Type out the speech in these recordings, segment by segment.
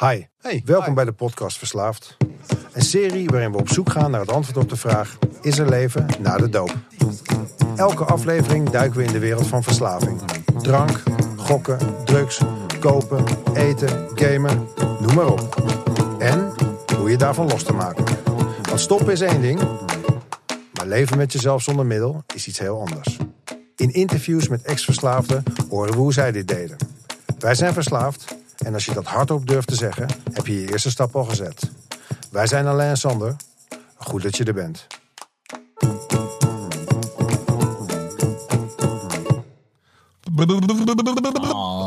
Hi, Hey. welkom bij de podcast Verslaafd. Een serie waarin we op zoek gaan naar het antwoord op de vraag: is er leven na de doop? Elke aflevering duiken we in de wereld van verslaving. Drank, gokken, drugs, kopen, eten, gamen, noem maar op. En hoe je daarvan los te maken. Want stoppen is één ding, maar leven met jezelf zonder middel is iets heel anders. In interviews met ex-verslaafden horen we hoe zij dit deden. Wij zijn verslaafd en als je dat hardop durft te zeggen, heb je je eerste stap al gezet. Wij zijn Alain en Sander. Goed dat je er bent.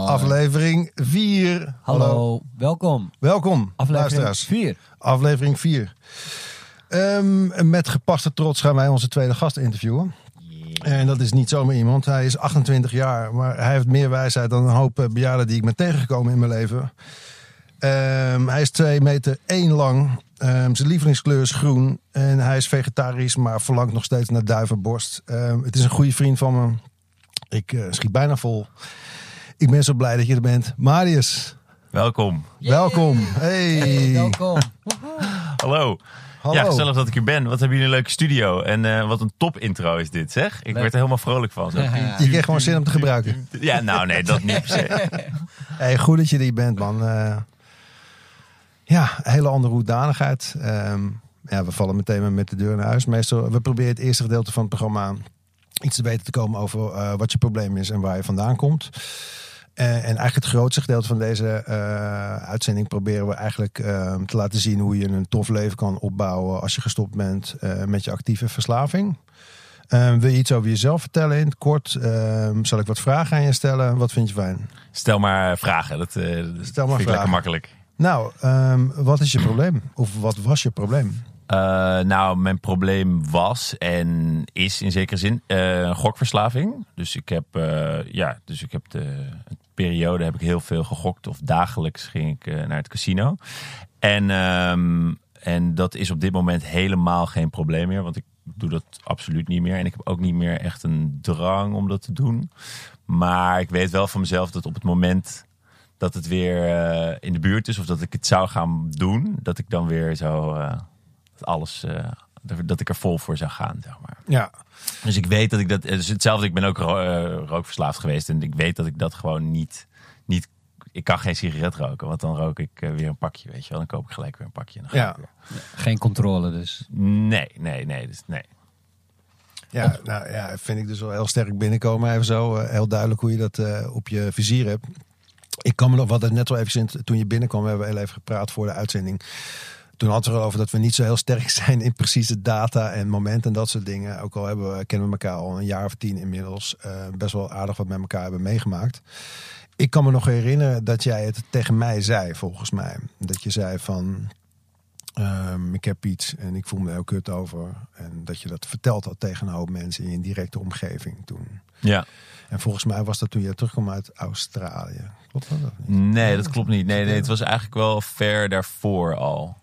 Aflevering 4. Hallo, welkom. Welkom, Aflevering luisteraars. 4. Aflevering 4. Ehm, met gepaste trots gaan wij onze tweede gast interviewen. En dat is niet zomaar iemand. Hij is 28 jaar, maar hij heeft meer wijsheid dan een hoop eh, bejaarden die ik ben tegengekomen in mijn leven. Ehm, hij is 2 meter 1 lang. Ehm, zijn lievelingskleur is groen. En hij is vegetarisch, maar verlangt nog steeds naar duivenborst. Ehm, het is een goede vriend van me. Ik eh, schiet bijna vol. Ik ben zo blij dat je er bent. Marius, Welkom. welkom. Hey. Hey, welkom. Hallo. Hallo. Ja, gezellig dat ik hier ben. Wat hebben jullie een leuke studio. En eh, wat een top intro is dit, zeg. Ik Leuk. werd er helemaal vrolijk van. Zo. Ja. Je kreeg gewoon zin om te gebruiken. Ja, nou nee, dat niet per se. Hey, goed dat je er bent, man. Eh, ja, een hele andere hoedanigheid. Ehm, ja, we vallen meteen met de deur naar huis. Meestal, we proberen het eerste gedeelte van het programma iets te weten te komen over eh, wat je probleem is en waar je vandaan komt. Eh, en eigenlijk het grootste gedeelte van deze eh, uitzending proberen we eigenlijk ehm, te laten zien hoe je een tof leven kan opbouwen als je gestopt bent eh, met je actieve verslaving. Ehm, wil je iets over jezelf vertellen in het kort? Ehm, zal ik wat vragen aan je stellen? Wat vind je fijn? Stel maar vragen. Dat, Stel maar vind ik vragen. lekker makkelijk. Nou, wat is je probleem? Of wat was je probleem? Eh, nou, mijn probleem was en is in zekere zin eh, gokverslaving. Dus ik heb, eh, ja, dus ik heb de periode heb ik heel veel gegokt. Of dagelijks ging ik naar het casino. En, ehm, en dat is op dit moment helemaal geen probleem meer. Want ik doe dat absoluut niet meer. En ik heb ook niet meer echt een drang om dat te doen. Maar ik weet wel van mezelf dat op het moment dat het weer in de buurt is. Of dat ik het zou gaan doen. Dat ik dan weer zo... dat alles, eh, dat ik er vol voor zou gaan, zeg maar. Ja. Dus ik weet dat ik dat, dus hetzelfde, ik ben ook ro- eh, rookverslaafd geweest en ik weet dat ik dat gewoon niet, niet, ik kan geen sigaret roken, want dan rook ik eh, weer een pakje, weet je wel. Dan koop ik gelijk weer een pakje en dan ga Ja. Geen controle dus. Nee, nee, nee, dus nee. Ja, nou ja, vind ik dus wel heel sterk binnenkomen. Even zo heel duidelijk hoe je dat eh, op je vizier hebt. Ik kan me nog, wat het net wel even in, toen je binnenkwam, we hebben heel even gepraat voor de uitzending. Toen hadden we erover dat we niet zo heel sterk zijn in precieze data en momenten en dat soort dingen. Ook al hebben we, kennen we elkaar al een jaar of tien inmiddels. eh, best wel aardig wat met elkaar hebben meegemaakt. Ik kan me nog herinneren dat jij het tegen mij zei, volgens mij. Dat je zei van, ehm, ik heb iets en ik voel me heel kut over. En dat je dat verteld had tegen een hoop mensen in je directe omgeving toen. Ja. En volgens mij was dat toen je terugkwam uit Australië. Klopt dat? of niet? Nee, dat klopt niet. Nee, nee, het was eigenlijk wel ver daarvoor al.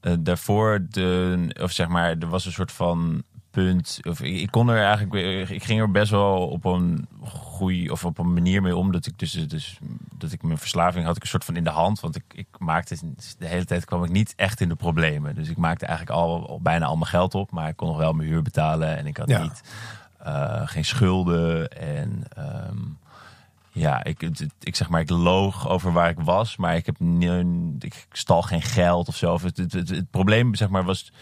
Eh, daarvoor, de, of zeg maar, er was een soort van punt. Of ik, ik kon er eigenlijk, ik ging er best wel op een goede of op een manier mee om dat ik dus, dus dat ik mijn verslaving had ik een soort van in de hand, want ik, ik maakte de hele tijd kwam ik niet echt in de problemen. Dus ik maakte eigenlijk al, al bijna al mijn geld op, maar ik kon nog wel mijn huur betalen en ik had Ja. niet eh, geen schulden en ehm, ja, ik, ik zeg maar, ik loog over waar ik was, maar ik heb ik stal geen geld of zo. Het, het, probleem, zeg maar, was.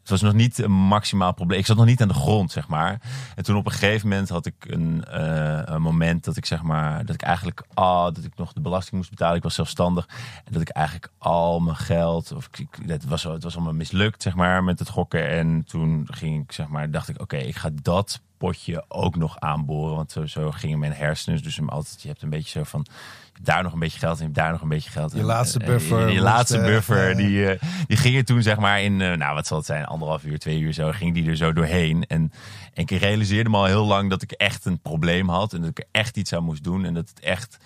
Het was nog niet een maximaal probleem. Ik zat nog niet aan de grond, zeg maar. En toen op een gegeven moment had ik een, eh, moment dat ik zeg maar dat ik eigenlijk ah, dat ik nog de belasting moest betalen. Ik was zelfstandig en dat ik eigenlijk al mijn geld of ik- het was het was allemaal mislukt, zeg maar, met het gokken. En toen ging ik zeg maar dacht ik oké, ik ga dat potje ook nog aanboren, want zo, zo gingen mijn hersenen. Dus hem altijd je hebt een beetje zo van je daar nog een beetje geld en je hebt daar nog een beetje geld. Je En, laatste eh, buffer Je, je laatste eh, buffer, die, eh, die ging er toen zeg maar in, eh, nou wat zal het zijn, anderhalf uur, twee uur zo, ging die er zo doorheen. En, en ik realiseerde me al heel lang dat ik echt een probleem had en dat ik er echt iets aan moest doen. En dat het echt,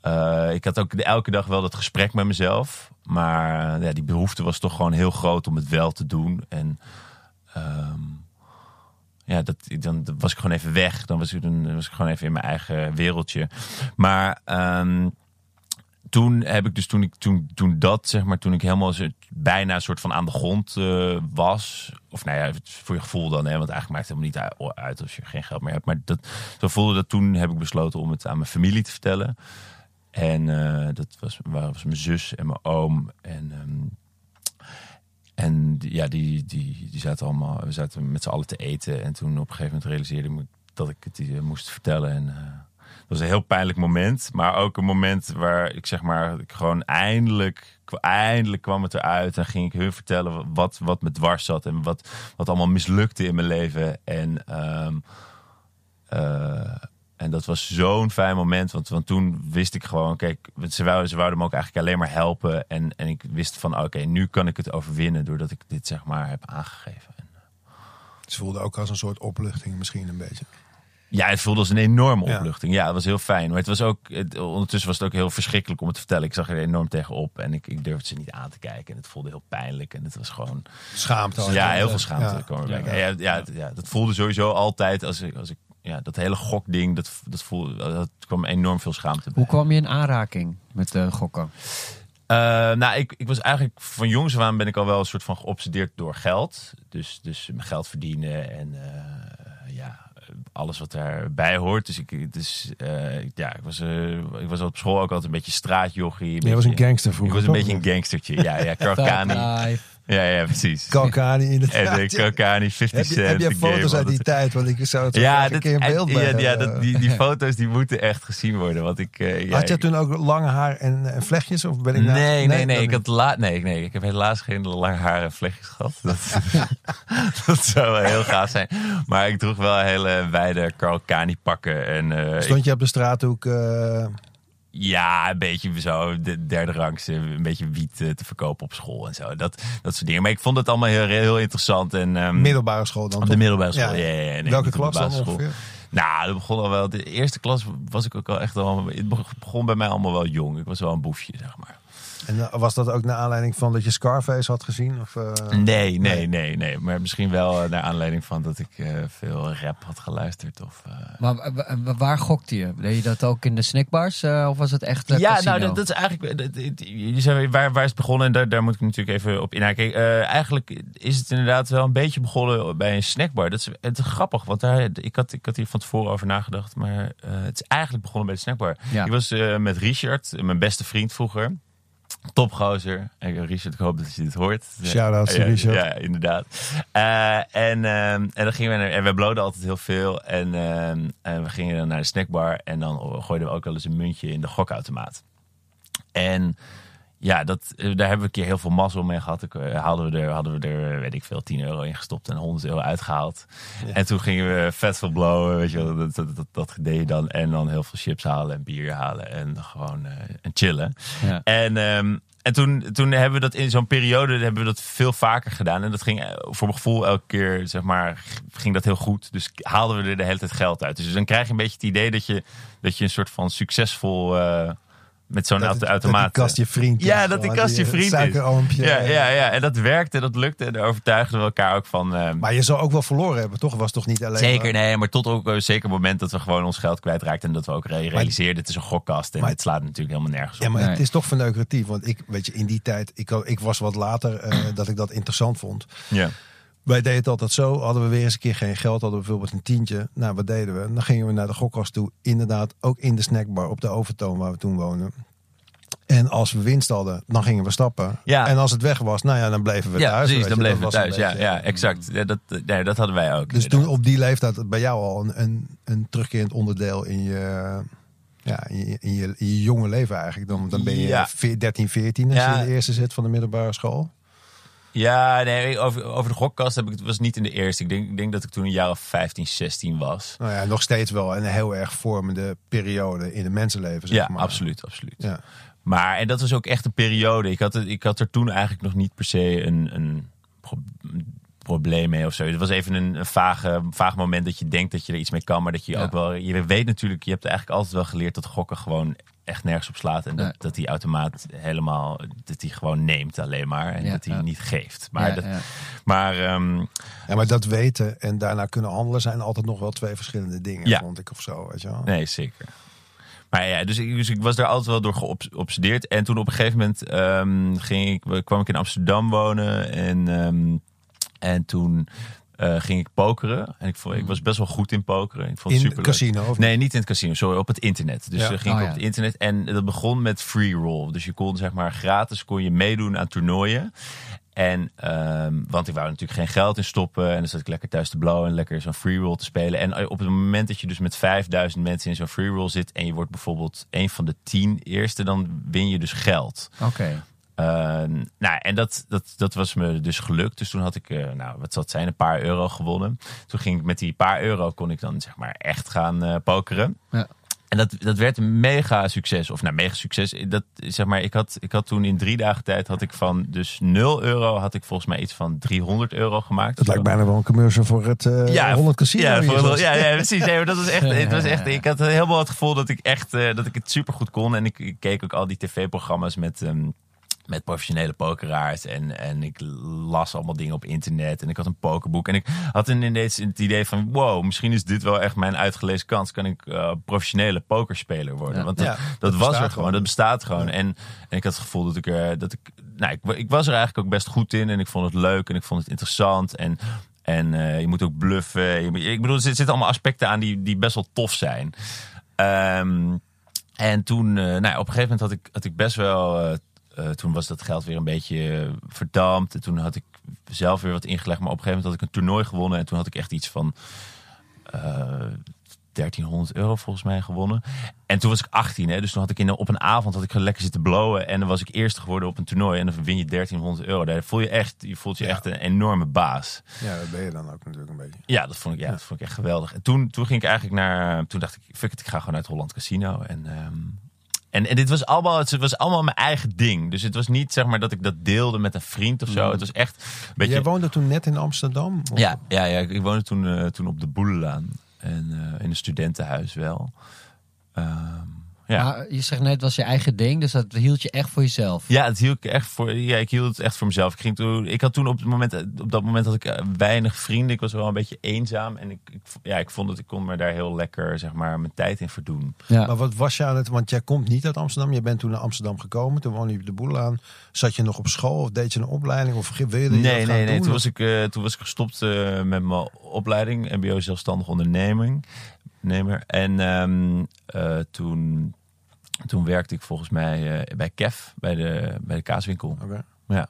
eh, ik had ook elke dag wel dat gesprek met mezelf. Maar ja, die behoefte was toch gewoon heel groot om het wel te doen. En ehm, ja, dat, dan was ik gewoon even weg. Dan was ik, was ik gewoon even in mijn eigen wereldje. Maar ehm, toen heb ik dus toen ik toen, toen dat zeg maar toen ik helemaal bijna een soort van aan de grond eh, was of nou ja voor je gevoel dan hè want eigenlijk maakt het helemaal niet uit- als je geen geld meer hebt maar dat zo voelde dat toen heb ik besloten om het aan mijn familie te vertellen en eh, dat was, was mijn zus en mijn oom en ehm, en ja, die, die, die zaten allemaal, we zaten met z'n allen te eten. En toen op een gegeven moment realiseerde ik dat ik het die, eh, moest vertellen. En eh, dat was een heel pijnlijk moment. Maar ook een moment waar ik zeg maar, ik gewoon eindelijk, eindelijk kwam het eruit. En ging ik hun vertellen wat, wat me dwars zat. En wat, wat allemaal mislukte in mijn leven. En, ehm, eh, en dat was zo'n fijn moment. Want, want toen wist ik gewoon, kijk, ze wouden, ze wouden me ook eigenlijk alleen maar helpen. En, en ik wist van, oké, nu kan ik het overwinnen doordat ik dit zeg maar heb aangegeven. En, Het voelde ook als een soort opluchting misschien een beetje. ja, het voelde als een enorme opluchting. Ja, het was heel fijn. Maar het was ook, het, ondertussen was het ook heel verschrikkelijk om het te vertellen. Ik zag er enorm tegenop en ik, ik durfde ze niet aan te kijken. En het voelde heel pijnlijk. En het was gewoon, Schaamte. ja, heel veel schaamte kwam erbij. Ja, ja, ja, dat voelde sowieso altijd als ik, als ik ja, dat hele gokding, dat, dat voelde, dat kwam enorm veel schaamte bij. Hoe kwam je in aanraking met eh, gokken? Eh, nou, ik, ik was eigenlijk van jongs af aan ben ik al wel een soort van geobsedeerd door geld. Dus, dus mijn geld verdienen en eh, ja, alles wat daarbij hoort. Dus ik, dus, eh, ja, ik, was, ik was op school ook altijd een beetje straatjochie. Je was een gangster Ik vroeger. was een toch? beetje een gangstertje. Ja, ja. Ja, ja, precies. Kalkani in het En de Kalkani, 50 Heb je, Cent. heb je foto's Game, uit die tijd? Want ik zou het Ja, een keer een beeld ja, bij ja, dat, die, die foto's die moeten echt gezien worden. Want ik, eh, ja, Had je toen ook lange haar en, en vlechtjes? Of ben ik Nee, nee, nee. Ik, had nee, nee, ik heb helaas geen lange haar en vlechtjes gehad. Dat, dat zou wel heel gaaf zijn. Maar ik droeg wel hele wijde Carl Kani pakken. En, eh, ik- Stond je op de straathoek? eh, ja, een beetje zo de derde rangs, een beetje wiet eh, te verkopen op school en zo. Dat, dat soort dingen. Maar ik vond het allemaal heel, heel interessant. En, ehm, middelbare school dan? op de middelbare school. Ja. Ja, ja, ja, nee, Welke klas dan ongeveer? Nou, dat begon al wel. De eerste klas was ik ook al echt al. Het begon bij mij allemaal wel jong. Ik was wel een boefje, zeg maar. En eh, was dat ook naar aanleiding van dat je Scarface had gezien? Of, eh, Nee, nee, nee, nee. Maar misschien wel eh, naar aanleiding van dat ik eh, veel rap had geluisterd. Of, eh. Maar wa- wa- waar gokte je? Deed je dat ook in de snackbars? of was het echt Ja, casino? nou, dat, dat is eigenlijk. dat- dat- Je zei, waar, waar is het begonnen? En daar, daar moet ik natuurlijk even op inhaken. Eh, eigenlijk is het inderdaad wel een beetje begonnen bij een snackbar. Dat is, het is grappig, want daar, ik, had, ik had hier van tevoren over nagedacht. Maar eh, het is eigenlijk begonnen bij de snackbar. Ja. Ik was eh, met Richard, mijn beste vriend vroeger. Topgozer. En Richard, ik hoop dat je dit hoort. Shout-out to ja, Richard. Ja, inderdaad. Eh, en, ehm, en dan gingen we naar, en we bloden altijd heel veel. En, ehm, en we gingen dan naar de snackbar. En dan gooiden we ook wel eens een muntje in de gokautomaat. En ja, dat, eh, daar hebben we een keer heel veel mazzel mee gehad. Ik, eh, hadden, we er, hadden we er, eh, weet ik veel, 10 euro in gestopt en 100 euro uitgehaald. En toen gingen we vet veel blowen, weet je wel. Dat, dat, dat, dat deed je dan. En dan heel veel chips halen en bier halen en gewoon en chillen. Ja. En, ehm, en toen, toen hebben we dat in zo'n periode hebben we dat veel vaker gedaan. En dat ging voor mijn gevoel elke keer, zeg maar, ging dat heel goed. Dus haalden we er de hele tijd geld uit. Dus dan krijg je een beetje het idee dat je, dat je een soort van succesvol met zo'n automaat. Dat die kast je vriend is, Ja, dat die gewoon, kast je vriend is. ja, ja, ja, en dat werkte, dat lukte. En daar overtuigden we elkaar ook van. eh, Maar je zou ook wel verloren hebben, toch? Het was toch niet alleen Zeker, maar- nee, maar tot ook een zeker moment dat we gewoon ons geld kwijtraakten. En dat we ook re- realiseerden, het is een gokkast. En Maar- het slaat natuurlijk helemaal nergens op. Ja, maar Nee. het is toch verneukeratief. Want ik, weet je, in die tijd, ik, ik was wat later eh, dat ik dat interessant vond. Ja. Wij deden het altijd zo. Hadden we weer eens een keer geen geld, hadden we bijvoorbeeld een tientje. Nou, wat deden we? Dan gingen we naar de gokkast toe. Inderdaad, ook in de snackbar op de Overtoon waar we toen woonden. En als we winst hadden, dan gingen we stappen. Ja. En als het weg was, nou ja, dan bleven we Ja, thuis. precies, dan bleven we thuis. Ja, ja, exact. Ja, dat, nee, dat hadden wij ook. Dus toen op die leeftijd bij jou al een, een, een terugkerend onderdeel in je, ja, in je, in je, in je jonge leven eigenlijk. Dan, dan ben je Ja. veer- 13, 14 als Ja. je in de eerste zit van de middelbare school. Ja, nee, over, over de gokkast heb ik het was niet in de eerste. Ik denk, ik denk dat ik toen een jaar of 15, 16 was. Nou ja, nog steeds wel een heel erg vormende periode in het mensenleven. Zeg Ja, maar. absoluut, absoluut. Ja. Maar, en dat was ook echt een periode. Ik had, het, ik had er toen eigenlijk nog niet per se een, een pro- probleem mee of zo. Het was even een, een vage, vaag moment dat je denkt dat je er iets mee kan. Maar dat je Ja. ook wel... Je weet natuurlijk, je hebt eigenlijk altijd wel geleerd dat gokken gewoon echt nergens op slaat. En dat, Nee. dat die automaat helemaal... Dat hij gewoon neemt alleen maar. En Ja, dat hij ja. niet geeft. Maar, Ja, dat, ja. maar ehm, ja, maar dat weten en daarna kunnen handelen zijn altijd nog wel twee verschillende dingen, Ja. vond ik of zo. Weet je wel. Nee, zeker. Maar ja, dus ik, dus ik was daar altijd wel door geobsedeerd. En toen op een gegeven moment ehm, ging ik, kwam ik in Amsterdam wonen. En, ehm, en toen eh, ging ik pokeren. En ik, vond, ik was best wel goed in pokeren. Ik vond In het casino? Of Nee, niet in het casino, sorry, op het internet. Dus Ja. eh, ging Oh, ik ja. op het internet en dat begon met free roll. Dus je kon zeg maar gratis kon je meedoen aan toernooien. En ehm, want ik wou natuurlijk geen geld in stoppen en dan zat ik lekker thuis te blowen en lekker zo'n free roll te spelen. En eh, op het moment dat je dus met 5000 mensen in zo'n free roll zit en je wordt bijvoorbeeld een van de 10 eerste, dan win je dus geld. Oké. Uh, nou, en dat, dat, dat was me dus gelukt. Dus toen had ik, uh, nou, wat zal het zijn, een paar euro gewonnen. Toen ging ik met die paar euro, kon ik dan zeg maar echt gaan uh, pokeren. Ja. En dat, dat werd een mega succes. Of nou, mega succes. Dat, zeg maar, ik, had, ik had toen in drie dagen tijd had ik van dus 0 euro had ik volgens mij iets van 300 euro gemaakt. Het lijkt bijna wel een commercial voor het uh, ja, 100 casino. Ja, voor, ja, ja, precies. Nee, maar dat was echt, het was echt, ik had helemaal het gevoel dat ik echt uh, dat ik het super goed kon. En ik, ik keek ook al die tv-programma's met. Um, met professionele pokeraars. En, en ik las allemaal dingen op internet. En ik had een pokerboek. En ik had ineens het idee van... wow, misschien is dit wel echt mijn uitgelezen kans. Kan ik uh, professionele pokerspeler worden? Ja. Want dat, Ja, dat, dat was er gewoon. gewoon. Dat bestaat gewoon. En, en ik had het gevoel dat ik er... Dat ik, nou, ik, ik was er eigenlijk ook best goed in. En ik vond het leuk. En ik vond het interessant. En... En uh, je moet ook bluffen. Je, ik bedoel, er zitten allemaal aspecten aan die, die best wel tof zijn. Um, en toen, uh, nou, op een gegeven moment had ik, had ik best wel... Uh, uh, toen was dat geld weer een beetje verdampt. En toen had ik zelf weer wat ingelegd. Maar op een gegeven moment had ik een toernooi gewonnen. En toen had ik echt iets van uh, 1300 euro volgens mij gewonnen. En toen was ik 18. Hè, dus toen had ik in, op een avond had ik lekker zitten blowen. En dan was ik eerste geworden op een toernooi. En dan win je 1300 euro. Daar voel je echt, je voelt je Ja. echt een enorme baas. Ja, dat ben je dan ook natuurlijk een beetje. Ja, dat vond ik, ja, dat vond ik echt geweldig. En toen, toen ging ik eigenlijk naar. Toen dacht ik, fuck it, ik ga gewoon uit Holland Casino. En, um, en, en dit was allemaal, het was allemaal mijn eigen ding. Dus het was niet zeg maar dat ik dat deelde met een vriend of zo. Het was echt een beetje. Jij woonde toen net in Amsterdam? Of- Ja, ja, ja, ik woonde toen, uh, toen op de Boelenlaan. En uh, in een studentenhuis wel. Um, ja. Maar je zegt net, het was je eigen ding, dus dat hield je echt voor jezelf. Ja, het hield ik echt voor. Ja, ik hield het echt voor mezelf. Ik, ging toen, ik had toen op, het moment, op dat moment had ik uh, weinig vrienden. Ik was wel een beetje eenzaam. En ik, ik, ja, ik vond dat ik kon me daar heel lekker zeg maar, mijn tijd in verdoen. Ja. Maar wat was je aan het... Want jij komt niet uit Amsterdam. Je bent toen naar Amsterdam gekomen. Toen woonde je op de boel aan. Zat je nog op school? Of deed je een opleiding? Of wilde je Nee, dat nee, gaan nee. doen? Toen was, ik, uh, toen was ik gestopt uh, met mijn opleiding. MBO zelfstandig onderneming. Nemer. En um, uh, toen, toen werkte ik volgens mij uh, bij Kef, bij de, bij de kaaswinkel. Okay. Ja.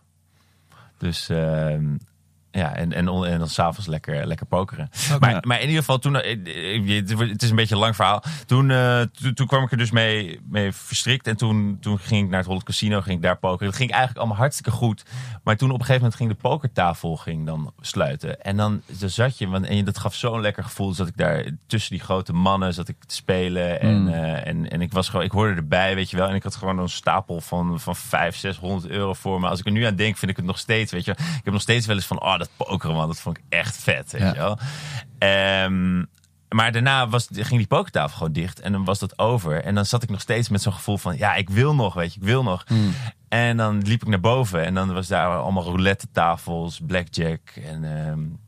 Dus uh, ja, en, en, en dan s'avonds lekker, lekker pokeren. Okay. Maar, maar in ieder geval, toen, eh, het is een beetje een lang verhaal. Toen, uh, toen, toen kwam ik er dus mee, mee verstrikt. En toen, toen ging ik naar het Holland Casino, ging ik daar pokeren. Dat ging eigenlijk allemaal hartstikke goed. Maar toen op een gegeven moment ging de pokertafel ging dan sluiten. En dan, dan zat je, want, en dat gaf zo'n lekker gevoel. Zat ik daar tussen die grote mannen zat ik te spelen. En, Mm. uh, en, en ik was gewoon, ik hoorde erbij, weet je wel. En ik had gewoon een stapel van, van 500, 600 euro voor me. Als ik er nu aan denk, vind ik het nog steeds, weet je. Ik heb nog steeds wel eens van, oh, dat pokeren, man, dat vond ik echt vet, weet Ja. je wel. Um, maar daarna was, ging die pokertafel gewoon dicht en dan was dat over. En dan zat ik nog steeds met zo'n gevoel van, ja, ik wil nog, weet je, ik wil nog. Mm. En dan liep ik naar boven en dan was daar allemaal roulette tafels, blackjack en um,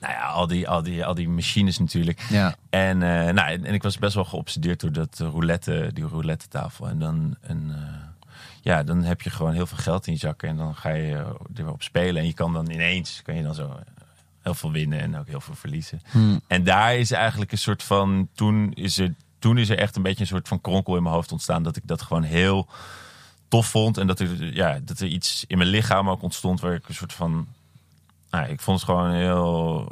nou ja, al die, al die, al die machines natuurlijk. Ja. En, uh, nou, en, en ik was best wel geobsedeerd door dat roulette, die roulette tafel. En dan, en, uh, ja, dan heb je gewoon heel veel geld in je zakken en dan ga je er weer op spelen. En je kan dan ineens, kan je dan zo heel veel winnen en ook heel veel verliezen. Hmm. En daar is eigenlijk een soort van, toen is er, toen is er echt een beetje een soort van kronkel in mijn hoofd ontstaan dat ik dat gewoon heel tof vond. En dat er, ja, dat er iets in mijn lichaam ook ontstond waar ik een soort van, nou, ik vond het gewoon heel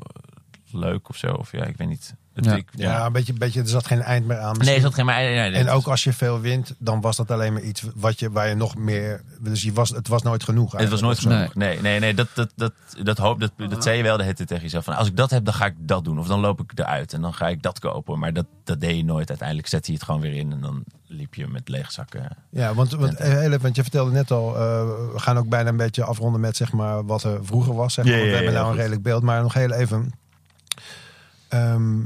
leuk of zo. Of ja, ik weet niet. Ja. ik, Ja, een beetje, beetje, er zat geen eind meer aan. Nee, er zat geen. Nee, nee, En ook als je veel wint, dan was dat alleen maar iets wat je, waar je nog meer. Dus je was, het was nooit genoeg. Het was nooit genoeg. Nee, nee, nee. Dat, dat, dat, dat, hoop, dat, dat zei je wel de tijd tegen jezelf. Van, als ik dat heb, dan ga ik dat doen. Of dan loop ik eruit en dan ga ik dat kopen. Maar dat, dat deed je nooit. Uiteindelijk zette je het gewoon weer in. En dan liep je met lege zakken. Ja, want, want, heel even, want je vertelde net al, eh, we gaan ook bijna een beetje afronden met zeg maar, wat er vroeger was. Zeg maar. Ja, Want ja, we hebben nou een redelijk beeld, maar nog heel even. Ehm,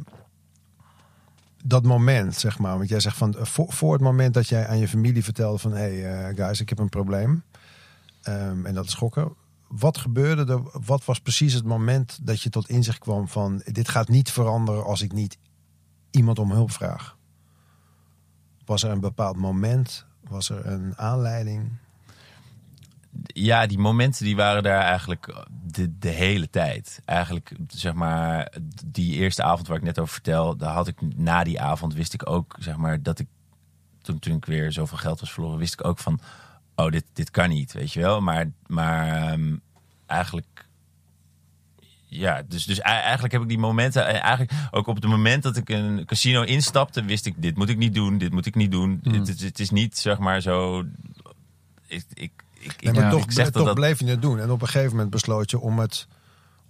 dat moment, zeg maar. Want jij zegt van, eh, voor, voor het moment dat jij aan je familie vertelde van... hé hey, eh, guys, ik heb een probleem. Ehm, en dat is schokken. Wat gebeurde er? Wat was precies het moment dat je tot inzicht kwam van... dit gaat niet veranderen als ik niet iemand om hulp vraag? Was er een bepaald moment? Was er een aanleiding? Ja, die momenten die waren daar eigenlijk de, de hele tijd. Eigenlijk, zeg maar, die eerste avond waar ik net over vertel, daar had ik na die avond wist ik ook, zeg maar, dat ik toen, toen ik weer zoveel geld was verloren, wist ik ook van, oh, dit, dit kan niet, weet je wel. Maar, maar ehm, eigenlijk ja, dus, dus eigenlijk heb ik die momenten, eh, eigenlijk ook op het moment dat ik een casino instapte, wist ik, dit moet ik niet doen, dit moet ik niet doen. Het, het, het is niet, zeg maar, zo... Ik, ik, ik, Nee, maar Ja, toch, ik zeg dat toch dat... bleef je het doen. En op een gegeven moment besloot je om het...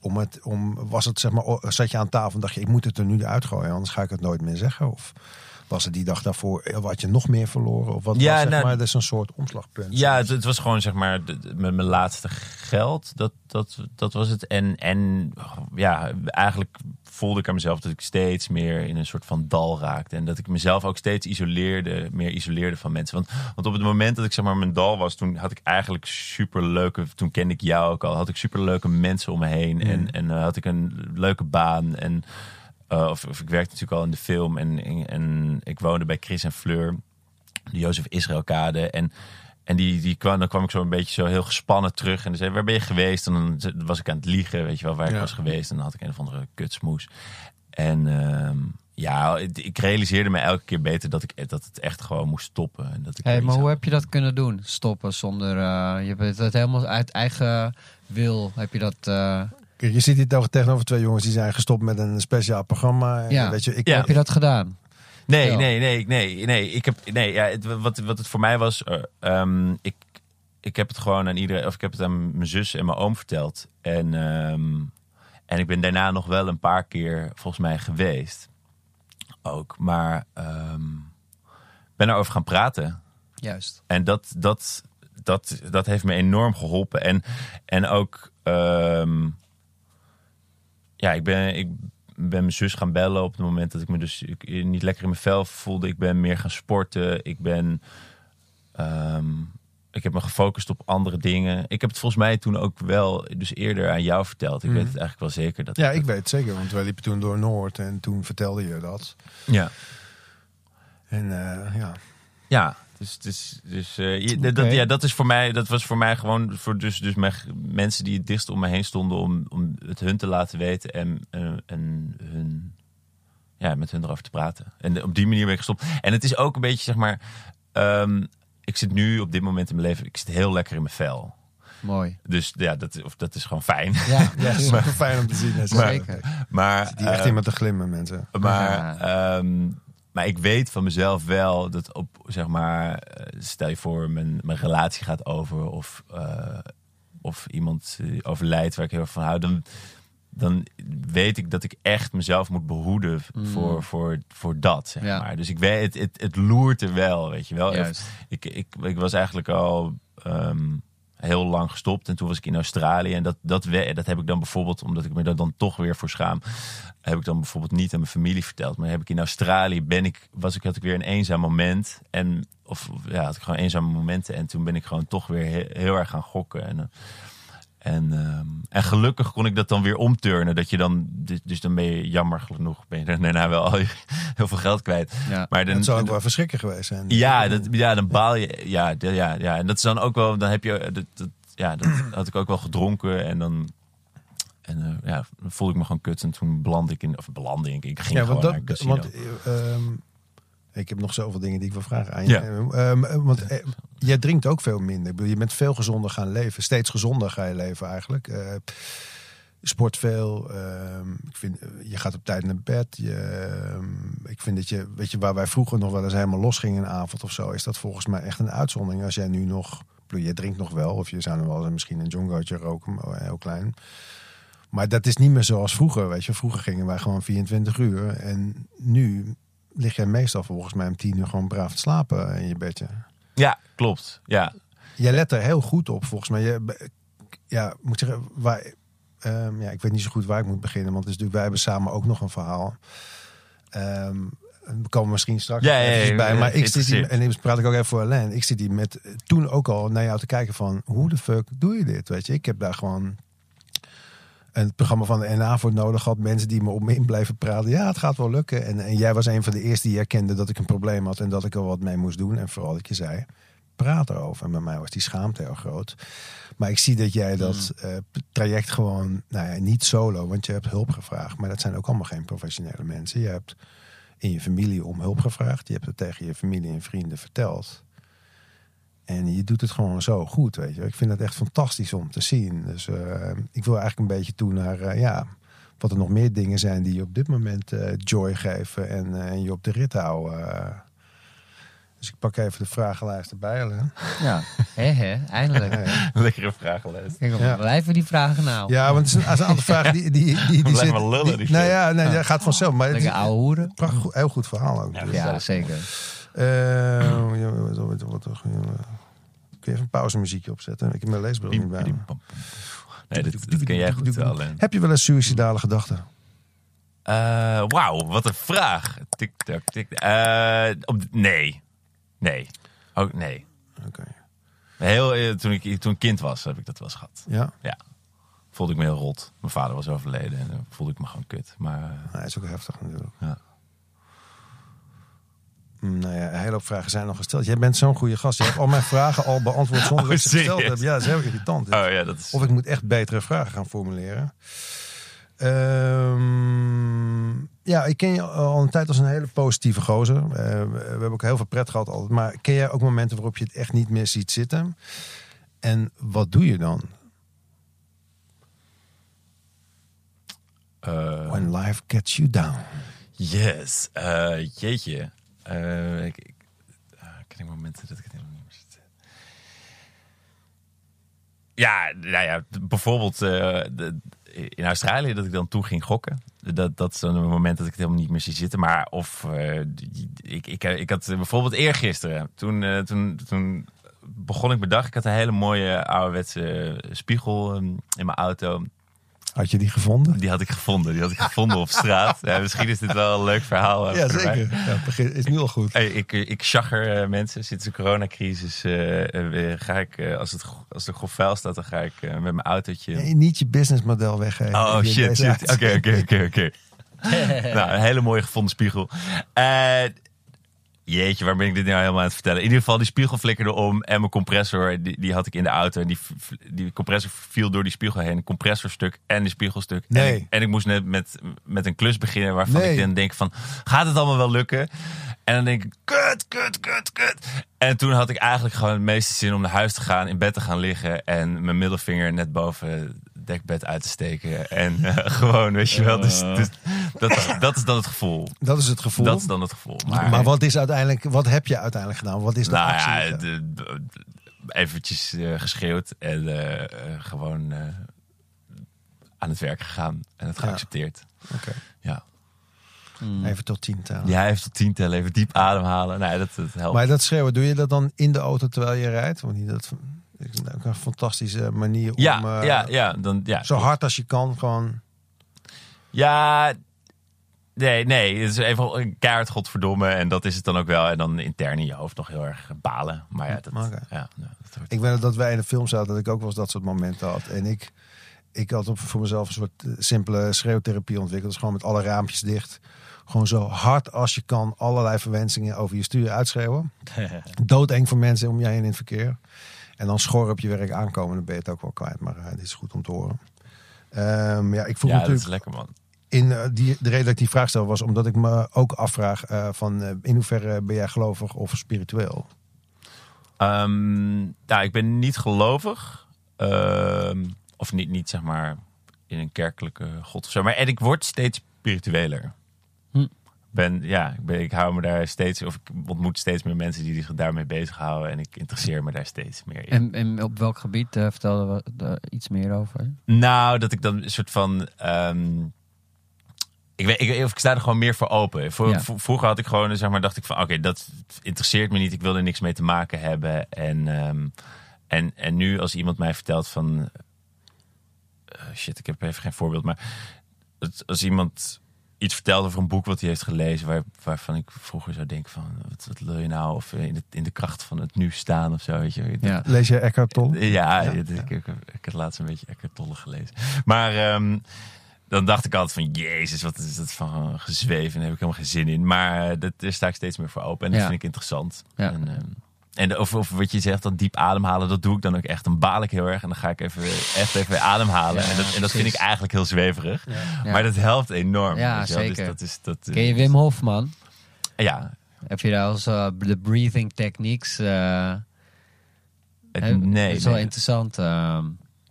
Om het om, was het, zeg maar, zat je aan tafel en dacht je, ik moet het er nu uitgooien, anders ga ik het nooit meer zeggen? Of was het die dag daarvoor, eh, had je nog meer verloren? Of wat Ja, was, zeg nou, maar, dat is een soort omslagpunt. Ja, het, het was gewoon zeg maar de- mijn laatste geld. Dat, dat, dat was het. En, en ja, eigenlijk voelde ik aan mezelf dat ik steeds meer in een soort van dal raakte. En dat ik mezelf ook steeds isoleerde, meer isoleerde van mensen. Want, want op het moment dat ik zeg maar mijn dal was, toen had ik eigenlijk super leuke. Toen kende ik jou ook al. Had ik super leuke mensen om me heen. En, en eh, had ik een leuke baan. En eh, of, of ik werkte natuurlijk al in de film. En, en, en ik woonde bij Chris en Fleur de Jozef Israëlkade. En, en die, die kwam, dan kwam ik zo een beetje zo heel gespannen terug. En dan zei, waar ben je geweest? En dan was ik aan het liegen, weet je wel, waar ik was geweest. En dan had ik een of andere kutsmoes. En ehm, ja, ik- realiseerde me elke keer beter dat, ik, dat het echt gewoon moest stoppen. En dat ik Hey, maar hoe heb je dat kunnen doen? Stoppen zonder. eh, je hebt het helemaal uit eigen wil. Heb je dat. Kijk, je zit hier toch tegenover twee jongens die zijn gestopt met een speciaal programma. En Ja. Weet je, ik, Ja. Heb je dat gedaan? Nee, Ja. nee, nee, nee, nee. Ik heb, nee, ja, het, wat, wat het voor mij was, eh, ehm, ik, ik heb het gewoon aan iedereen, of ik heb het aan mijn zus en mijn oom verteld. En, ehm, en ik ben daarna nog wel een paar keer volgens mij geweest. Ook, maar ehm ben erover gaan praten. Juist. En dat, dat, dat, dat heeft me enorm geholpen. En, en ook, ehm, ja, ik ben, ik ben mijn zus gaan bellen op het moment dat ik me dus ik- niet lekker in mijn vel voelde. Ik ben meer gaan sporten. Ik ben, ehm, ik heb me gefocust op andere dingen. Ik heb het volgens mij toen ook wel, dus eerder aan jou verteld. Ik Mhm. weet het eigenlijk wel zeker. Dat ja, ik weet het zeker, want wij liepen toen door Noord en toen vertelde je dat. Ja. En eh, ja, Ja, dus, dus, dus eh, je- dat, ja, dat is voor mij, dat was voor mij gewoon voor dus, dus mijn mensen die het dichtst om me heen stonden om, om het hun te laten weten en, en, en hun, ja, met hun erover te praten. En op die manier ben ik gestopt. En het is ook een beetje, zeg maar, ehm, ik zit nu op dit moment in mijn leven, ik zit heel lekker in mijn vel. Mooi. Dus ja, dat, of, dat is gewoon fijn. Ja, ja super fijn om te zien. zeker. Maar, Die echt eh, iemand te glimmen, mensen. Maar, Ja. ehm, maar ik weet van mezelf wel dat op, zeg maar, eh, stel je voor, mijn, mijn relatie gaat over of, eh, of iemand eh, overlijdt waar ik heel erg van hou, dan, dan weet ik dat ik echt mezelf moet behoeden voor, voor, voor dat, zeg Ja. maar. Dus ik weet, het, het, het loert er wel, weet je wel. Juist. Ik, ik, ik was eigenlijk al ehm, heel lang gestopt. En toen was ik in Australië. En dat, dat, dat heb ik dan bijvoorbeeld, omdat ik me daar dan toch weer voor schaam, heb ik dan bijvoorbeeld niet aan mijn familie verteld. Maar heb ik in Australië ben ik, was ik, had ik weer een eenzaam moment. En of ja, had ik gewoon eenzame momenten. En toen ben ik gewoon toch weer he- heel, erg gaan gokken. En, eh, en, ehm, en gelukkig kon ik dat dan weer omturnen. Dat je dan, dus, dus dan ben je jammer genoeg, ben je daarna wel al heel veel geld kwijt. Ja. Maar dan, Het zou ook wel verschrikken geweest zijn. ja, dat, ja, dan baal je. Ja, de- ja, ja, en dat is dan ook wel. Dan heb je. Dat, dat, ja, dat had ik ook wel gedronken. En dan. En eh, ja, dan voelde ik me gewoon kut. En toen belandde ik in. Of belandde ik. Ik ging Ja, gewoon want, naar een dat, casino. want eh, ehm, ik heb nog zoveel dingen die ik wil vragen aan je. Ja. Ehm, eh, want eh, jij drinkt ook veel minder. Ik bedoel, je bent veel gezonder gaan leven. Steeds gezonder ga je leven eigenlijk. Eh, sport veel. ehm, ik vind, eh, je gaat op tijd naar bed. Je, ehm, ik vind dat je, weet je, waar wij vroeger nog wel eens helemaal los gingen een avond of zo, is dat volgens mij echt een uitzondering. Als jij nu nog, bedoel, jij drinkt nog wel, of je zou nog wel eens misschien een jongootje roken, maar heel klein. Maar dat is niet meer zoals vroeger, weet je. Vroeger gingen wij gewoon 24 uur. En nu lig jij meestal volgens mij om 10 uur gewoon braaf te slapen in je bedje. Ja, klopt. Ja. Jij let er heel goed op, volgens mij. Je, ja, moet zeggen, waar, ehm, ja, ik weet niet zo goed waar ik moet beginnen. Want het is natuurlijk, wij hebben samen ook nog een verhaal. Ehm, we komen misschien straks Ja, ja, ja, eventjes bij. Maar ik zit hier, en ik praat ik ook even voor Alain. Ik zit hier met toen ook al naar jou te kijken van... hoe de fuck doe je dit, weet je? Ik heb daar gewoon... het programma van de NAVO nodig had. Mensen die me om me in bleven praten. Ja, het gaat wel lukken. En, en jij was een van de eerste die herkende dat ik een probleem had. En dat ik er wat mee moest doen. En vooral dat je zei, praat erover. En bij mij was die schaamte heel groot. Maar ik zie dat jij dat eh, traject gewoon, nou ja, niet solo. Want je hebt hulp gevraagd. Maar dat zijn ook allemaal geen professionele mensen. Je hebt in je familie om hulp gevraagd. Je hebt het tegen je familie en vrienden verteld. En je doet het gewoon zo goed, weet je. Ik vind het echt fantastisch om te zien. Dus eh, ik wil eigenlijk een beetje toe naar, eh, ja, wat er nog meer dingen zijn die je op dit moment eh, joy geven en, en je op de rit houden. Dus ik pak even de vragenlijst erbij. Hè. Ja, hè, hè, eindelijk. Lekkere vragenlijst. Kijk, we Ja. blijven die vragen nou. Ja, want het is een, het is een aantal vragen die, die, die, die, maar lullen, die nou ja, nee, dat gaat vanzelf. Maar het is Lekker ouwe hoeren. prachtig, goed- heel goed verhaal ook. Ja, Dus, Ja, zeker. Eh, ja, wat, wat, wat, kun je even een pauzemuziekje opzetten? Ik heb mijn leesbril niet bij me. Nee, dat, dat ken jij goed alleen. Heb je wel eens suïcidale gedachten? Eh, Wauw, wat een vraag. Tik, tak, tik. Eh, op, nee. Nee. Ook nee. Oké. Heel, toen, ik, toen ik kind was, heb ik dat wel eens gehad. Ja, Ja. Voelde ik me heel rot. Mijn vader was overleden en dan voelde ik me gewoon kut. Maar nou, dat is ook heftig natuurlijk. ja. Nou ja, hele hoop vragen zijn nog gesteld. Jij bent zo'n goede gast. Je hebt al mijn vragen al beantwoord zonder Oh, dat ik ze gesteld heb. Ja, dat is heel irritant. Oh ja, dat is... Of ik moet echt betere vragen gaan formuleren. Ehm, ja, ik ken je al een tijd als een hele positieve gozer. Eh, we hebben ook heel veel pret gehad altijd. Maar ken jij ook momenten waarop je het echt niet meer ziet zitten? En wat doe je dan? Eh, When life gets you down. Yes. Eh, jeetje. Ik, ik, momenten ik. Ja, nou ja, bijvoorbeeld eh, in Australië dat ik dan toe ging gokken. Dat, dat is een moment dat ik het helemaal niet meer zie zitten. Maar of eh, ik, ik, ik had bijvoorbeeld eergisteren, toen, eh, toen, toen begon ik mijn dag. Ik had een hele mooie ouderwetse spiegel ehm, in mijn auto. Had je die gevonden? Die had ik gevonden. Die had ik gevonden op straat. Ja, misschien is dit wel een leuk verhaal. Ja, zeker. Ja, is nu al goed. Hey, ik, ik chagger eh, mensen. Sinds de coronacrisis eh, eh, ga ik, als, het, als er grof vuil staat, dan ga ik met mijn autootje... Nee, niet je businessmodel weggeven. Oh shit. Oké, oké, oké, oké. Nou, een hele mooie gevonden spiegel. Jeetje, waar ben ik dit nou helemaal aan het vertellen? In ieder geval, die spiegel flikkerde om en mijn compressor, die, die had ik in de auto. En die, die compressor viel door die spiegel heen. Een compressorstuk en een spiegelstuk. En, Nee. ik, en ik moest net met, met een klus beginnen waarvan Nee. ik dan denk van, gaat het allemaal wel lukken? En dan denk ik, kut, kut, kut, kut. En toen had ik eigenlijk gewoon het meeste zin om naar huis te gaan, in bed te gaan liggen en mijn middelvinger net boven het dekbed uit te steken. En eh, gewoon, weet je wel, dus, dus dat, is- dat is dan het gevoel. Dat is het gevoel. Dat is dan het gevoel. maar, Maar, wat, is uiteindelijk, wat heb je uiteindelijk gedaan? Wat is de nou actie? ja, de, de- eventjes eh, geschreeuwd en eh, eh, gewoon eh, aan het werk gegaan en het Ja. geaccepteerd. Oké. Ja. Even tot tien tellen. Ja, even tot tien tellen, even diep ademhalen. Nee, dat, dat helpt. Maar dat schreeuwen, doe je dat dan in de auto terwijl je rijdt? Want niet dat ook een fantastische manier om ja, eh, ja, ja, dan, ja, zo hard als je kan gewoon. Ja, nee, nee. Het is even een kaart, godverdomme. En dat is het dan ook wel. En dan intern in je hoofd nog heel erg balen. Maar ja, dat, ja, nou, dat. Ik weet dat wij in de film zaten dat ik ook wel eens dat soort momenten had. En ik, ik had op, voor mezelf een soort eh, simpele schreeuwtherapie ontwikkeld. Dus gewoon met alle raampjes dicht. Gewoon zo hard als je kan allerlei verwensingen over je stuur uitschreeuwen. Doodeng voor mensen om jij heen in het verkeer. En dan schor op je werk aankomen, dan ben je het ook wel kwijt. Maar eh, dit is goed om te horen. Ehm, ja, ik voel ja, dat is lekker, man. in eh, die, de reden dat ik die vraag stel was omdat ik me ook afvraag eh, van in hoeverre ben jij gelovig of spiritueel? Ehm, nou, ik ben niet gelovig. Ehm, of niet, niet, zeg maar, in een kerkelijke god of zo. Maar en ik word steeds spiritueler. Hm. Ben, ja, ik, ben, ik hou me daar steeds, of ik ontmoet steeds meer mensen die zich daarmee bezighouden. En ik interesseer me daar steeds meer in. En, en op welk gebied uh, vertelde we daar iets meer over? Nou, dat ik dan een soort van. ehm, ik, weet, ik, of ik sta er gewoon meer voor open. Voor, Ja. vroeger had ik gewoon, zeg maar, dacht ik van, oké, dat interesseert me niet. Ik wil er niks mee te maken hebben. En, ehm, en, en nu als iemand mij vertelt van, eh, shit, ik heb even geen voorbeeld, maar als iemand iets vertelt over een boek wat hij heeft gelezen, waar, waarvan ik vroeger zou denken van, wat, wat wil je nou? Of in de, in de kracht van het nu staan of zo, weet je. Ja. Lees je Eckhart Tolle? Ja, Ja, ik, ja. ik, ik had laatst een beetje Eckhart Tolle gelezen. Maar ehm, dan dacht ik altijd van, jezus, wat is dat van gezweven. Daar heb ik helemaal geen zin in. Maar eh, dat, daar sta ik steeds meer voor open. En dat Ja. vind ik interessant. Ja. En, ehm, en over, over wat je zegt, dat diep ademhalen, dat doe ik dan ook echt. Dan baal ik heel erg en dan ga ik even, echt even weer ademhalen. Ja, en, dat, en dat vind ik eigenlijk heel zweverig. Ja. Maar dat helpt enorm. Ja, weet je wel. Dus zeker. dat is, dat, eh, Ken je Wim Hof, man? Ja, Heb je daar als eh, de breathing techniques? eh, het- hè? nee. Dat is wel nee. interessant. ehm,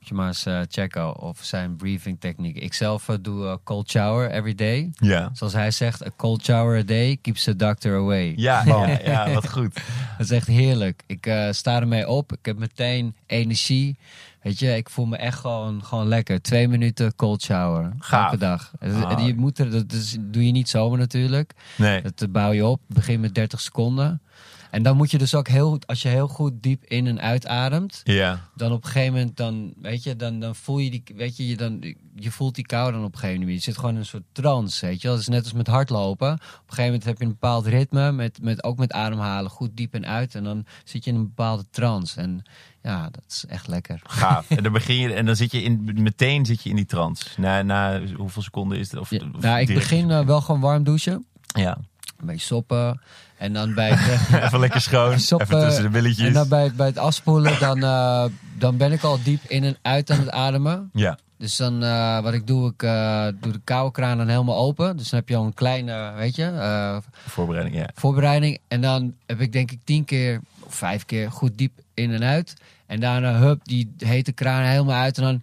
moet je maar eens eh, checken of zijn breathing techniek. Ik zelf eh, doe a cold shower every day. Ja. Zoals hij zegt, a cold shower a day keeps the doctor away. Ja, ja, ja, wat goed. Dat is echt heerlijk. Ik eh, sta ermee op. Ik heb meteen energie. Weet je, ik voel me echt gewoon, gewoon lekker. Twee minuten cold shower. Gaaf. Elke dag. Ah. Je moet er, dat is, doe je niet zomaar natuurlijk. Nee. Dat eh, bouw je op. Begin met 30 seconden. En dan moet je dus ook heel, als je heel goed diep in en uitademt, Ja. dan op een gegeven moment, dan, weet je, dan, dan voel je die, weet je, je, dan, je voelt die kou dan op een gegeven moment. Je zit gewoon in een soort trance, weet je. Dat is net als met hardlopen. Op een gegeven moment heb je een bepaald ritme, met, met, ook met ademhalen, goed diep en uit. En dan zit je in een bepaalde trance. En ja, dat is echt lekker. Gaaf. En dan begin je en dan zit je in, meteen zit je in die trance. Na, na hoeveel seconden is het? Of, Ja, nou, ik begin eh, wel gewoon warm douchen. Ja. Een beetje soppen. En dan bij het, Even lekker schoon. Soppen. Even tussen de billetjes. En dan bij, bij het afspoelen, dan, eh, dan ben ik al diep in en uit aan het ademen. Ja. Dus dan, eh, wat ik doe, ik eh, doe de koude kraan dan helemaal open. Dus dan heb je al een kleine, weet je, eh, Voorbereiding, ja. voorbereiding. En dan heb ik denk ik tien keer of vijf keer goed diep in en uit. En daarna, hup, die hete kraan helemaal uit. En dan,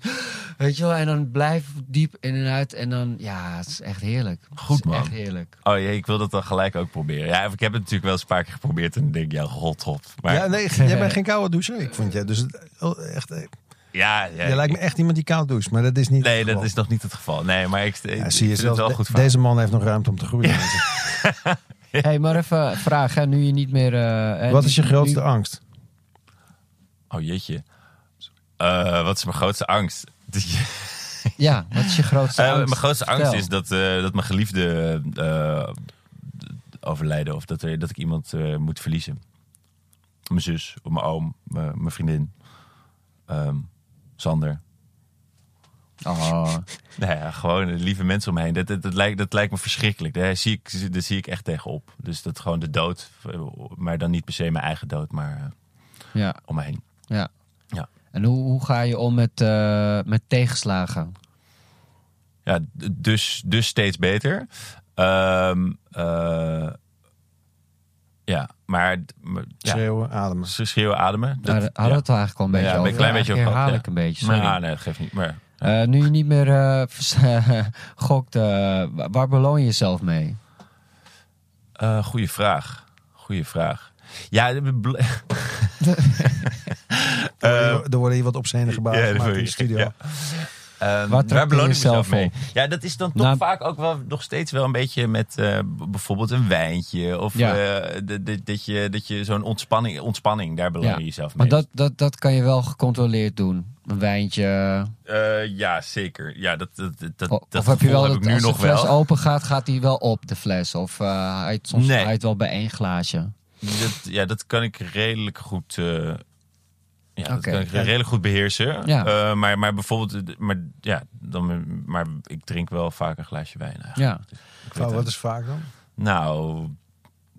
weet je wel, en dan blijf diep in en uit. En dan, ja, het is echt heerlijk. Goed, Het is man. Echt heerlijk. Oh jee, ik wil dat dan gelijk ook proberen. Ja, ik heb het natuurlijk wel eens een paar keer geprobeerd en dan denk ik, ja, rot op. Maar Ja, nee, jij bent geen koude doucher. Ik vond jij dus het- oh, echt. eh, ja, ja, Je lijkt me echt iemand die koud doucht, maar dat is niet. Nee, het dat is nog niet het geval. Nee, maar ik, ik, Ja, ik zie je wel de- goed deze man heeft nog ruimte om te groeien. Hé, hey, maar even een vraag, hè, nu je niet meer... eh, eh, Wat is je grootste nu- angst? Oh jeetje. Eh, wat is mijn grootste angst? Ja, wat is je grootste Eh, angst? mijn grootste angst Vertel. is dat, eh, dat mijn geliefde overlijden. Of dat, er, dat ik iemand moet verliezen. Mijn zus, of mijn oom, mijn, vriendin. Ehm, Sander. Oh, Nou ja, gewoon lieve mensen om me heen. Dat, dat, dat, lijkt, dat lijkt me verschrikkelijk. Daar zie, ik, daar zie ik echt tegenop. Dus dat gewoon de dood. Maar dan niet per se mijn eigen dood, maar eh, ja, om me heen. Ja. Ja. En hoe, hoe ga je om met, eh, met tegenslagen? Ja, dus, dus steeds beter. Ehm, eh, ja, maar, maar ja, Schreeuwen, ademen. ze schreeuwen, ademen. Daar Dat, hadden we het eigenlijk al een beetje Ja, over. een klein beetje gehad, herhaal ja. ik een beetje, Maar, ah, nee, dat geeft niet. Maar, Eh, nu je niet meer eh, gokt, wa- waar beloon je jezelf mee? eh goeie vraag. Goeie vraag. Ja, er worden hier wat opzijnde gebouwen ja, gemaakt in de studio. ja. Ehm, Waar beloon ik jezelf mezelf mee? op? Ja, dat is dan toch Nou- vaak ook wel nog steeds wel een beetje met eh, bijvoorbeeld een wijntje. Of Ja. eh, dat je, dat je zo'n ontspanning, ontspanning, daar beloon Ja, je jezelf mee. Maar dat, dat, dat kan je wel gecontroleerd doen. Een wijntje. Eh, ja, zeker. Ja, dat, dat, dat, dat, of heb je wel heb dat nu als nog de fles wel. open gaat, gaat die wel op de fles? Of eh hij soms Nee. hij het wel bij één glaasje? Dat, ja, dat kan ik redelijk goed. Ja, dat kan ik redelijk goed beheersen. Ja. Eh, maar, maar bijvoorbeeld, maar, ja, dan, maar ik drink wel vaak een glaasje wijn eigenlijk. Ja. Dus wat het. is vaak dan? Nou,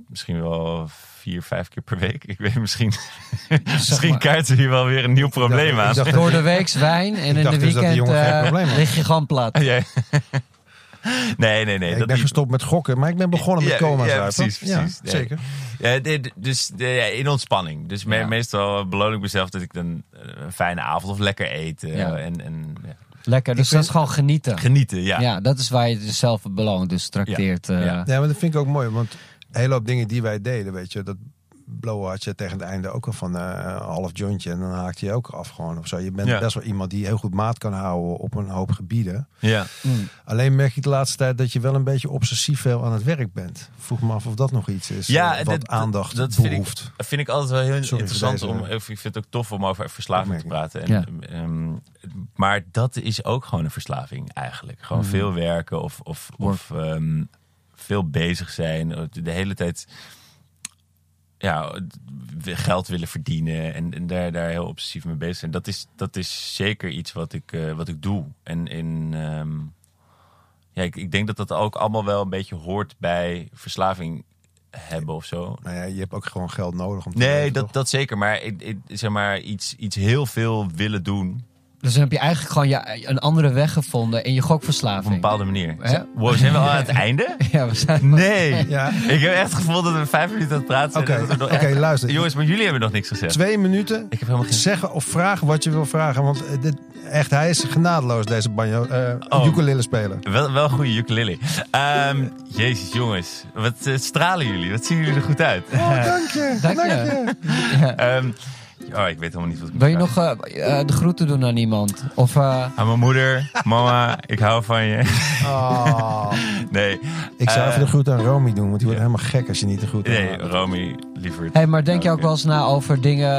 misschien wel vier, vijf keer per week. Ik weet misschien, misschien maar- kaarten hier wel weer een nieuw probleem ik aan. dacht- Door de weeks wijn en in dacht de dus dat die weekend eh, probleem had. lig je gewoon plat. Ja. nee, nee, nee. ik dat ben niet. gestopt met gokken, maar ik ben begonnen met Ja, coma ja, precies, precies. Ja, Nee. zeker. Dus in ontspanning. Dus me- Ja. meestal beloon ik mezelf dat ik dan eh, een fijne avond of lekker eten. Ja. En, en ja. Lekker, dus Ik dat vind- is gewoon genieten. genieten, ja. Ja, dat is waar je jezelf beloont. Dus trakteert. eh, Ja. Ja, maar dat vind ik ook mooi, want een hele hoop dingen die wij deden, weet je, dat blowen had je tegen het einde ook al van eh, een half jointje en dan haakte je ook af gewoon of zo. Je bent Ja. best wel iemand die heel goed maat kan houden op een hoop gebieden. Ja. mm. Alleen merk ik de laatste tijd dat je wel een beetje obsessief veel aan het werk bent. Vroeg me af of dat nog iets is Ja, eh, wat dat- aandacht dat vind ik- behoeft. Dat vind ik altijd wel heel interessant. deze- om, ik vind het ook tof om over verslaving te praten. En, Ja. ehm, maar dat is ook gewoon een verslaving eigenlijk. Gewoon Mhm. veel werken of, of, of ehm, veel bezig zijn. De hele tijd... ja, geld willen verdienen en, en daar, daar heel obsessief mee bezig zijn. Dat is, dat is zeker iets wat ik, eh, wat ik doe. En in, ehm, ja, ik, ik denk dat dat ook allemaal wel een beetje hoort bij verslaving hebben of zo. Nou ja, je hebt ook gewoon geld nodig om te Nee, leven, dat, toch? dat zeker. Maar ik, ik, zeg maar iets, iets heel veel willen doen Dus dan heb je eigenlijk gewoon ja, een andere weg gevonden in je op gokverslaving. een bepaalde manier. Hè? Wow, zijn we al aan het einde? Ja, we zijn... Nee. Ja. Ik heb echt het gevoel dat we vijf minuten aan het praten zijn. Oké, echt- luister. Jongens, maar jullie hebben nog niks gezegd. Twee minuten Ik heb helemaal geen... zeggen of vragen wat je wil vragen. Want eh, dit, echt, hij is genadeloos, deze banjo, eh Oh. ukulele speler. Wel, wel een goede ukulele. Ehm, jezus, jongens. Wat eh, stralen jullie? Wat zien jullie er goed uit? Oh, dank je. Dank dank je. je. Ehm, oh, ik weet helemaal niet wat ik moet Wil je vragen. nog eh, eh, de groeten doen aan iemand? Of eh, Aan mijn moeder. Mama, ik hou van je. Oh. Nee. Ik zou even de groet aan Romy doen, want die wordt helemaal gek als je niet de groet aan Nee, haar doet. Romy, liever. hey, maar denk je ook wel eens na over dingen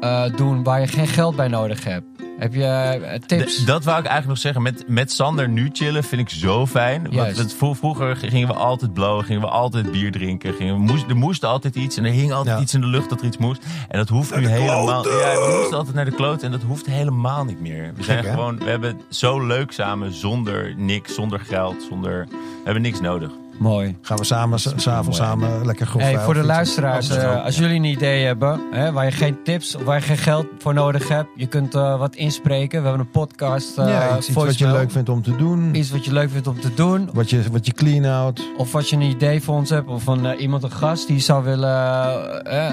eh, doen waar je geen geld bij nodig hebt? Heb je eh, tips? D- dat wou ik eigenlijk nog zeggen. Met, met Sander nu chillen vind ik zo fijn. Want het, vro- vroeger gingen we altijd blowen, gingen we altijd bier drinken. Gingen we, moest, er moest altijd iets en er hing altijd Ja. iets in de lucht dat er iets moest. En dat hoeft nu helemaal... Ja, we moesten altijd naar de kloot en dat hoeft helemaal niet meer. We zijn Gek, gewoon... We hebben het zo leuk samen, zonder niks, zonder geld, zonder... We hebben niks nodig. Mooi. Gaan we samen, s- s'avonds samen lekker grof Hey, voor de luisteraars, eh, als jullie een idee hebben hè, waar je geen tips of waar je geen geld voor nodig hebt, je kunt eh, wat inspreken. We hebben een podcast. eh ja, iets, iets wat je leuk vindt om te doen. Iets wat je leuk vindt om te doen. Wat je, wat je clean houdt. Of als je een idee voor ons hebt. Of van eh, iemand, een gast die zou willen, eh,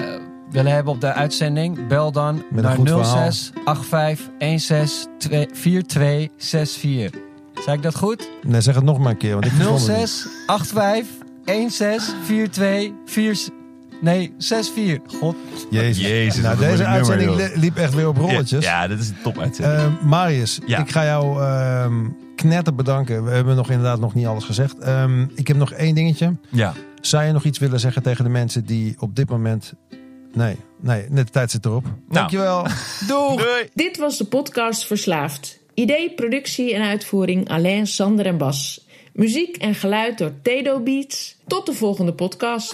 willen hebben op de uitzending. Bel dan Met naar goed 06 85 16 42 64. Zei ik dat goed? Nee, zeg het nog maar een keer, want ik verstond het niet. 06 85 16 42 4 Nee, 64. God. Jezus. Jezus, nou, deze nummer, uitzending liep echt weer op rolletjes. Ja, dit is een top uitzending. Ehm, Marius, Ja. ik ga jou ehm knetter bedanken. We hebben nog inderdaad nog niet alles gezegd. Ehm, ik heb nog één dingetje. ja. Zou je nog iets willen zeggen tegen de mensen die op dit moment... Nee, nee, net de tijd zit erop. Dankjewel. Doeg! Doei! Dit was de podcast Verslaafd. Idee, productie en uitvoering Alain, Sander en Bas. Muziek en geluid door Tedo Beats. Tot de volgende podcast.